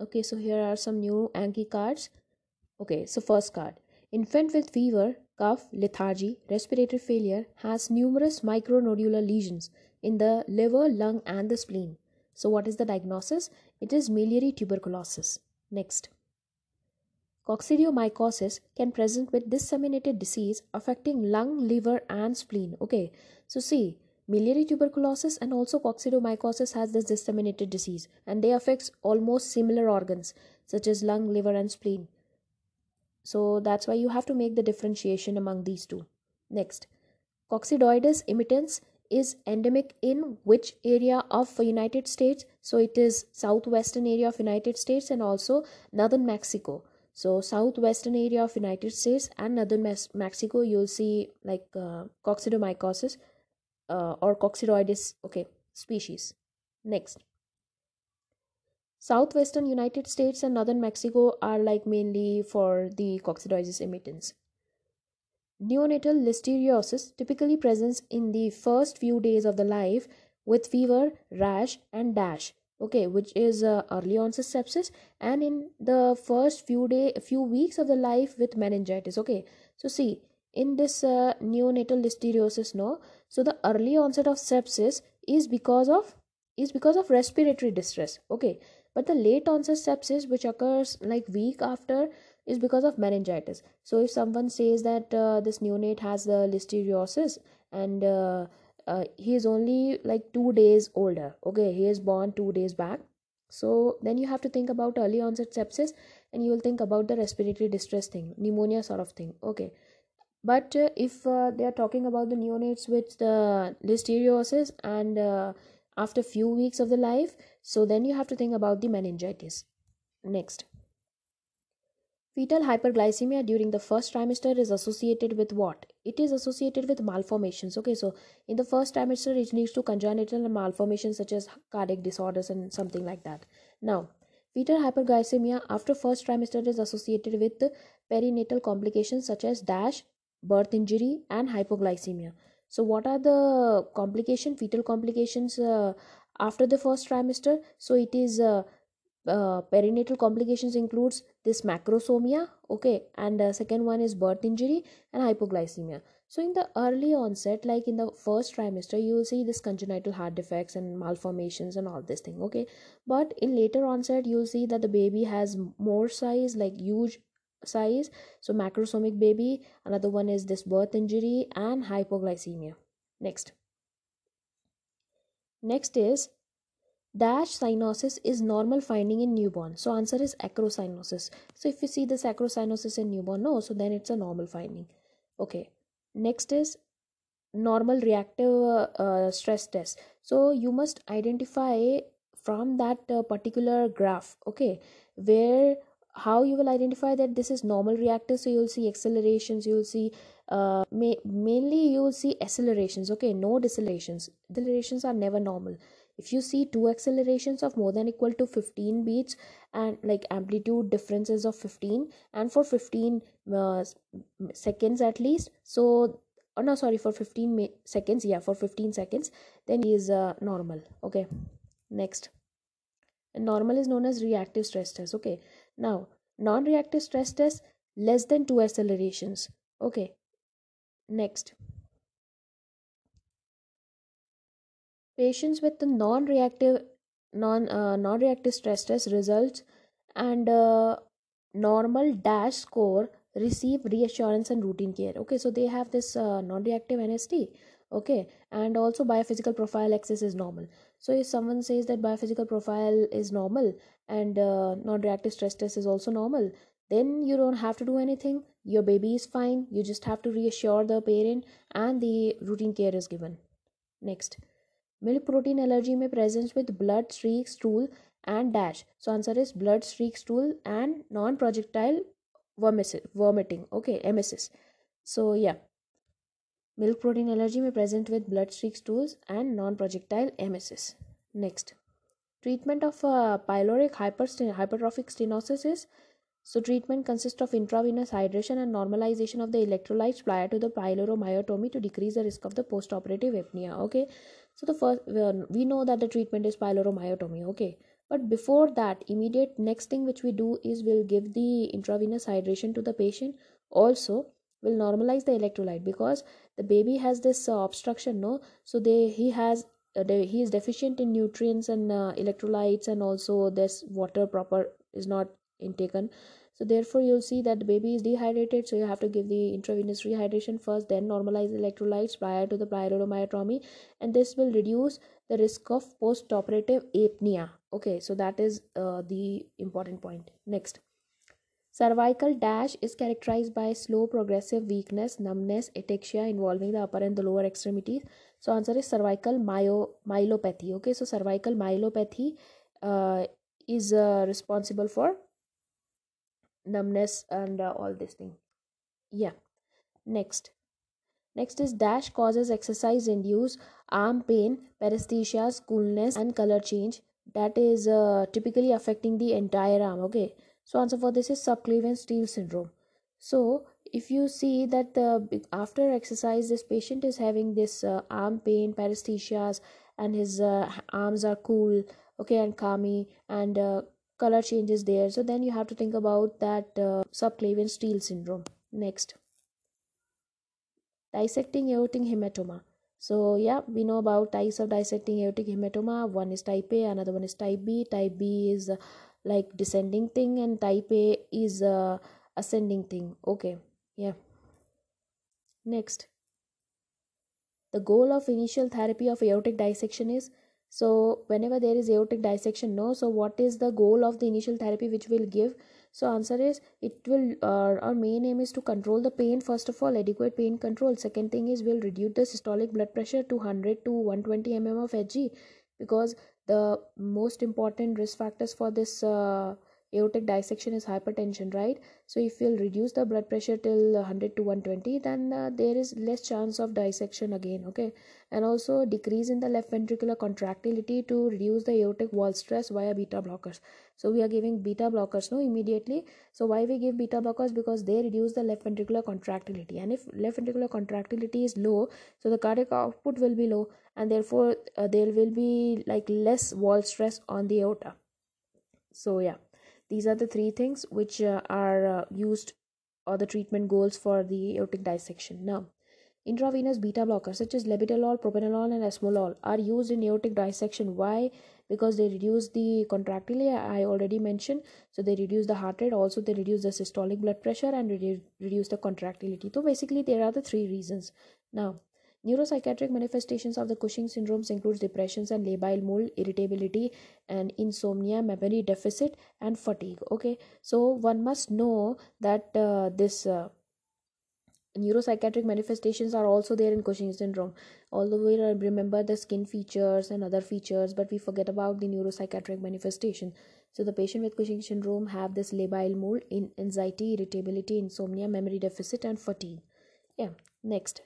Okay, so here are some new Anki cards. Okay, so first card. Infant with fever, cough, lethargy, respiratory failure has numerous micronodular lesions in the liver, lung, and the spleen. So, what is the diagnosis? It is miliary tuberculosis. Next. Coccidiomycosis can present with disseminated disease affecting lung, liver, and spleen. Okay, so see, miliary tuberculosis and also coccidiomycosis has this disseminated disease and they affects almost similar organs such as lung, liver, and spleen. So that's why you have to make the differentiation among these two. Next, coccidioides imitans is endemic in which area of United States? So it is southwestern area of United States and also northern Mexico so southwestern area of united states and northern mexico you'll see like uh, uh, or coccidioides okay species. Next. Southwestern united states and northern mexico are like mainly for the coccidioides imitans neonatal listeriosis typically presents in the first few days of the life with fever rash and dash okay which is uh, early onset sepsis and in the first few day few weeks of the life with meningitis okay. So see in this uh, neonatal listeriosis no? So the early onset of sepsis is because of is because of respiratory distress okay? But the late onset sepsis which occurs like week after is because of meningitis. So if someone says that uh, this neonate has the listeriosis and uh, uh, he is only like two days older okay? He is born two days back. So then you have to think about early onset sepsis and you will think about the respiratory distress thing pneumonia sort of thing okay but uh, if uh, they are talking about the neonates with the listeriosis and uh, after few weeks of the life so then you have to think about the meningitis next Fetal hyperglycemia during the first trimester is associated with what? It is associated with malformations. Okay, so in the first trimester, it leads to congenital malformations such as cardiac disorders and something like that. Now, fetal hyperglycemia after first trimester is associated with perinatal complications such as DASH, birth injury, and hypoglycemia. So, what are the complication, fetal complications uh, after the first trimester? So, it is uh, uh, perinatal complications includes this macrosomia okay and the second one is birth injury and hypoglycemia so in the early onset like in the first trimester you will see this congenital heart defects and malformations and all this thing okay but in later onset you'll see that the baby has more size like huge size so macrosomic baby another one is this birth injury and hypoglycemia next next is Dash cyanosis is normal finding in newborn. So answer is acrocyanosis. So if you see this acrocyanosis in newborn, no, so then it's a normal finding. Okay. Next is normal reactive uh, stress test. So you must identify from that uh, particular graph, okay, where how you will identify that this is normal reactor So you'll see accelerations, you'll see uh, mainly you will see accelerations, okay, no decelerations. Decelerations are never normal. If you see two accelerations of more than equal to 15 beats and like amplitude differences of 15 and for 15 uh, seconds at least so oh no sorry for 15 seconds yeah for 15 seconds then is uh, normal okay. Next and normal is known as reactive stress test okay? Now non-reactive stress test less than two accelerations okay? Next. Patients with the non-reactive non uh, non-reactive stress test results and uh, normal dash score receive reassurance and routine care okay? So they have this uh, non-reactive nst okay? And also biophysical profile axis is normal so if someone says that biophysical profile is normal and uh, non-reactive stress test is also normal then you don't have to do anything your baby is fine you just have to reassure the parent and the routine care is given next Milk protein allergy may present with blood, streak, stool, and dash. So answer is blood, streak, stool, and non-projectile vomiting. Okay, emesis. So yeah, milk protein allergy may present with blood, streak, stools, and non-projectile emesis. Next, treatment of uh, pyloric hypertrophic stenosis is so treatment consists of intravenous hydration and normalization of the electrolytes prior to the pyloromyotomy to decrease the risk of the postoperative apnea. Okay, so the first we know that the treatment is pyloromyotomy. Okay, but before that immediate next thing which we do is we'll give the intravenous hydration to the patient also we'll normalize the electrolyte because the baby has this uh, obstruction no? So they he has uh, he is deficient in nutrients and uh, electrolytes and also this water proper is not intaken. So therefore you'll see that the baby is dehydrated so you have to give the intravenous rehydration first then normalize the electrolytes prior to the pyloromyotomy and this will reduce the risk of post-operative apnea. Okay so that is uh, the important point. Next cervical dash is characterized by slow progressive weakness numbness ataxia involving the upper and the lower extremities. So answer is cervical myo myelopathy. Okay so cervical myelopathy uh, is uh, responsible for numbness and uh, all this thing. Yeah. Next. Next is dash causes exercise induced arm pain paresthesia coolness and color change. That is uh, typically affecting the entire arm. Okay so answer for this is subclavian steal syndrome. So if you see that the after exercise this patient is having this uh, arm pain paresthesias and his uh, arms are cool okay and calmy and uh, color changes there. So then you have to think about that uh, subclavian steal syndrome. Next. Dissecting aortic hematoma. So yeah we know about types of dissecting aortic hematoma. One is type a another one is type b. Type b is uh, like descending thing and type a is uh, ascending thing. Okay yeah. Next. The goal of initial therapy of aortic dissection is so whenever there is aortic dissection no so what is the goal of the initial therapy which will give? So answer is it will uh, our main aim is to control the pain first of all adequate pain control. Second thing is we'll reduce the systolic blood pressure to 100 to 120 mm of hg because the most important risk factors for this uh, aortic dissection is hypertension right? So if you'll reduce the blood pressure till 100 to 120 then uh, there is less chance of dissection again okay? And also decrease in the left ventricular contractility to reduce the aortic wall stress via beta blockers. So we are giving beta blockers no immediately. So why we give beta blockers? Because they reduce the left ventricular contractility. And if left ventricular contractility is low so the cardiac output will be low and therefore uh, there will be like less wall stress on the aorta. So yeah these are the three things which uh, are uh, used or the treatment goals for the aortic dissection. Now, intravenous beta blockers such as labetalol, propranolol, and esmolol are used in aortic dissection. Why? Because they reduce the contractility, I already mentioned. So, they reduce the heart rate, also, they reduce the systolic blood pressure and reduce the contractility. So, basically, there are the three reasons. Now, Neuropsychiatric manifestations of the Cushing syndromes includes depressions and labile mold, irritability and insomnia, memory deficit and fatigue. Okay, so one must know that uh, this uh, neuropsychiatric manifestations are also there in Cushing syndrome. Although we remember the skin features and other features, but we forget about the neuropsychiatric manifestation. So the patient with Cushing syndrome have this labile mold in anxiety, irritability, insomnia, memory deficit, and fatigue. Yeah. Next,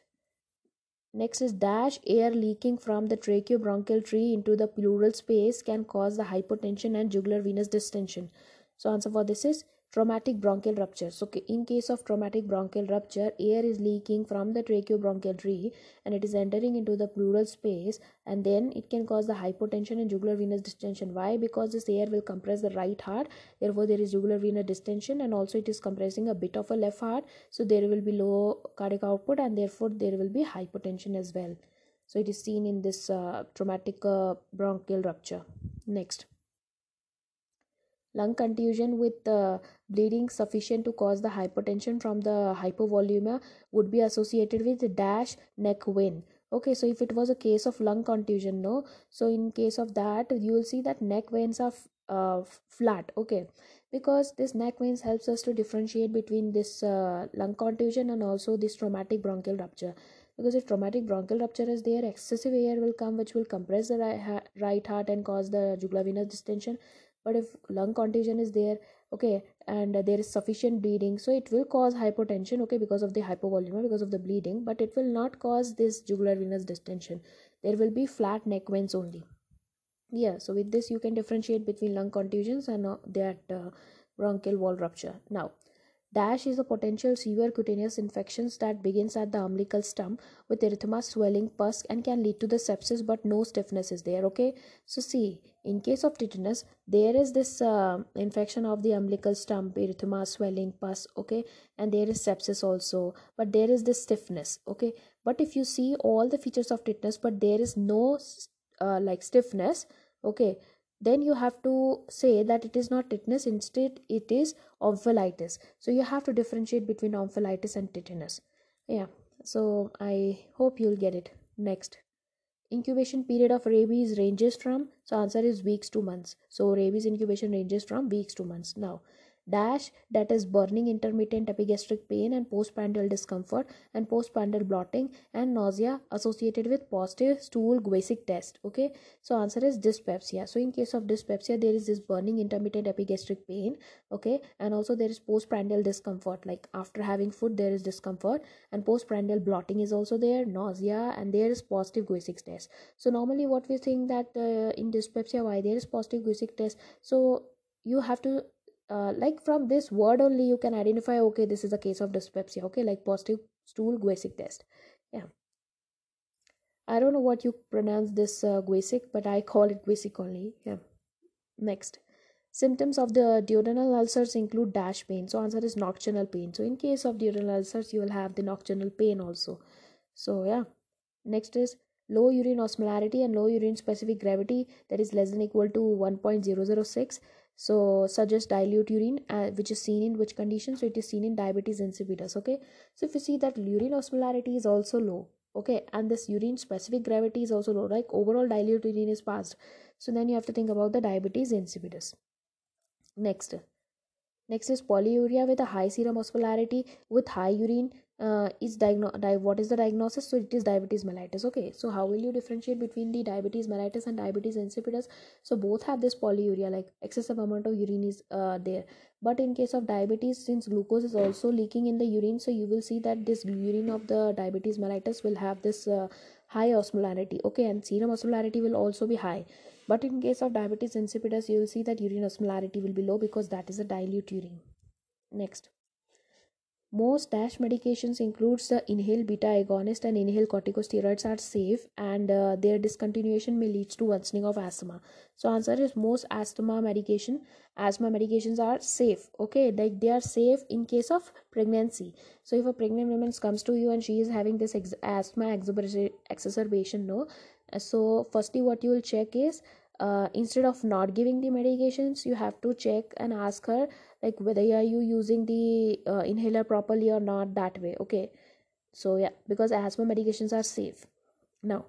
Next is dash air leaking from the tracheobronchial tree into the pleural space can cause the hypotension and jugular venous distension. So answer for this is traumatic bronchial rupture so in case of traumatic bronchial rupture air is leaking from the tracheobronchial tree and it is entering into the pleural space and then it can cause the hypotension and jugular venous distension. Why? Because this air will compress the right heart. Therefore there is jugular venous distension and also it is compressing a bit of a left heart. So there will be low cardiac output and therefore there will be hypotension as well. So it is seen in this uh, traumatic uh, bronchial rupture. Next lung contusion with uh, bleeding sufficient to cause the hypertension from the hypovolemia would be associated with dash neck vein. Okay so if it was a case of lung contusion no? So in case of that you will see that neck veins are uh, flat. Okay because this neck veins helps us to differentiate between this uh, lung contusion and also this traumatic bronchial rupture. Because if traumatic bronchial rupture is there excessive air will come which will compress the right heart and cause the jugular venous distension but if lung contusion is there okay and there is sufficient bleeding so it will cause hypotension okay because of the hypovolemia because of the bleeding but it will not cause this jugular venous distension. There will be flat neck veins only. Yeah so with this you can differentiate between lung contusions and uh, that uh, bronchial wall rupture. Now Dash is a potential severe cutaneous infections that begins at the umbilical stump with erythema, swelling, pus, and can lead to the sepsis, but no stiffness is there. Okay, so see in case of tetanus there is this uh, infection of the umbilical stump erythema swelling pus okay? And there is sepsis also but there is this stiffness okay? But if you see all the features of tetanus but there is no uh, like stiffness okay? Then you have to say that it is not tetanus instead it is omphalitis so you have to differentiate between omphalitis and tetanus. Yeah so i hope you'll get it. Next incubation period of rabies ranges from so answer is weeks to months. So rabies incubation ranges from weeks to months. Now dash that is burning intermittent epigastric pain and postprandial discomfort and postprandial blotting and nausea associated with positive stool Guesick test okay? So answer is dyspepsia. So in case of dyspepsia there is this burning intermittent epigastric pain okay? And also there is postprandial discomfort like after having food there is discomfort and postprandial blotting is also there nausea and there is positive Guesick test. So normally what we think that uh, in dyspepsia why there is positive Guesick test? So you have to uh, like from this word only you can identify okay this is a case of dyspepsia okay like positive stool Guesick test. Yeah. I don't know what you pronounce this uh, but I call it Guesick only. Yeah. Next. Symptoms of the duodenal ulcers include dash pain. So answer is nocturnal pain. So in case of duodenal ulcers you will have the nocturnal pain also. So yeah. Next is low urine osmolarity and low urine specific gravity that is less than equal to 1.006 so suggest dilute urine uh, which is seen in which condition? So it is seen in diabetes insipidus okay? So if you see that urine osmolarity is also low okay? And this urine specific gravity is also low like overall dilute urine is passed. So then you have to think about the diabetes insipidus. Next. Next is polyuria with a high serum osmolarity with high urine uh, is diagno- di- what is the diagnosis? So it is diabetes mellitus okay? So how will you differentiate between the diabetes mellitus and diabetes insipidus? So both have this polyuria like excessive amount of urine is uh, there. But in case of diabetes since glucose is also leaking in the urine so you will see that this urine of the diabetes mellitus will have this uh, high osmolarity okay? And serum osmolarity will also be high. But in case of diabetes insipidus you will see that urine osmolarity will be low because that is a dilute urine. Next most dash medications includes the inhaled beta agonist and inhaled corticosteroids are safe and uh, their discontinuation may lead to worsening of asthma. So answer is most asthma medication asthma medications are safe okay? Like they are safe in case of pregnancy. So if a pregnant woman comes to you and she is having this ex- asthma exacerbation no? So firstly what you will check is uh, instead of not giving the medications you have to check and ask her like whether are you using the uh, inhaler properly or not that way okay? So yeah because asthma medications are safe. Now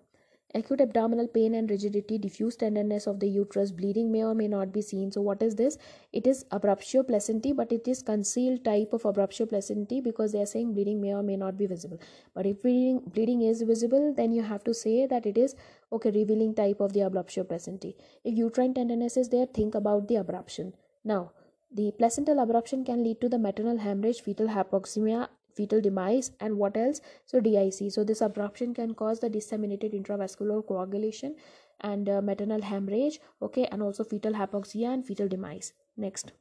acute abdominal pain and rigidity diffuse tenderness of the uterus bleeding may or may not be seen. So what is this? It is abruptio placentae but it is concealed type of abruptio placentae because they are saying bleeding may or may not be visible. But if bleeding bleeding is visible then you have to say that it is okay revealing type of the abruptio placentae if uterine tenderness is there think about the abruption. Now the placental abruption can lead to the maternal hemorrhage fetal hypoxemia fetal demise and what else? So dic so this abruption can cause the disseminated intravascular coagulation and uh, maternal hemorrhage okay and also fetal hypoxia and fetal demise. Next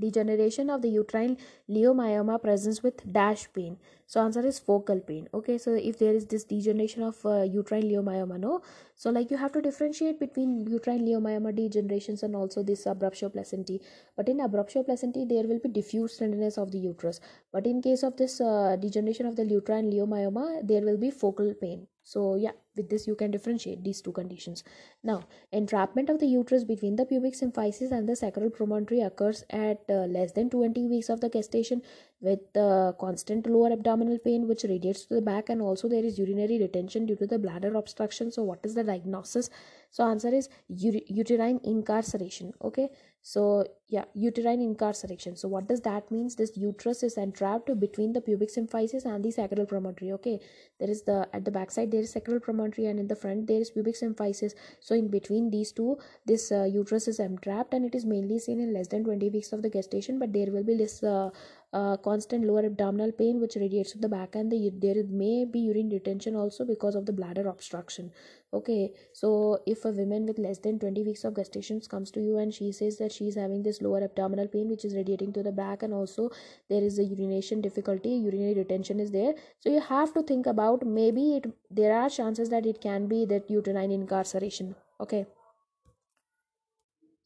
degeneration of the uterine leiomyoma presents with dash pain. So answer is focal pain. Okay so if there is this degeneration of uh, uterine leiomyoma no? So like you have to differentiate between uterine leiomyoma degenerations and also this abruptio placentae but in abruptio placentae there will be diffuse tenderness of the uterus. But in case of this uh, degeneration of the uterine leiomyoma there will be focal pain so yeah with this you can differentiate these two conditions. Now entrapment of the uterus between the pubic symphysis and the sacral promontory occurs at uh, less than 20 weeks of the gestation with uh, constant lower abdominal pain which radiates to the back and also there is urinary retention due to the bladder obstruction. So what is the diagnosis so answer is uterine incarceration okay? So yeah uterine incarceration. So what does that means? This uterus is entrapped between the pubic symphysis and the sacral promontory okay? There is the at the back side there is sacral promontory and in the front there is pubic symphysis. So in between these two this uh, uterus is entrapped and it is mainly seen in less than 20 weeks of the gestation but there will be this uh, constant lower abdominal pain which radiates to the back and the, there may be urine retention also because of the bladder obstruction okay so if a woman with less than 20 weeks of gestation comes to you and she says that she is having this lower abdominal pain which is radiating to the back and also there is a urination difficulty urinary retention is there so you have to think about maybe it there are chances that it can be that uterine incarceration okay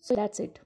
So that's it.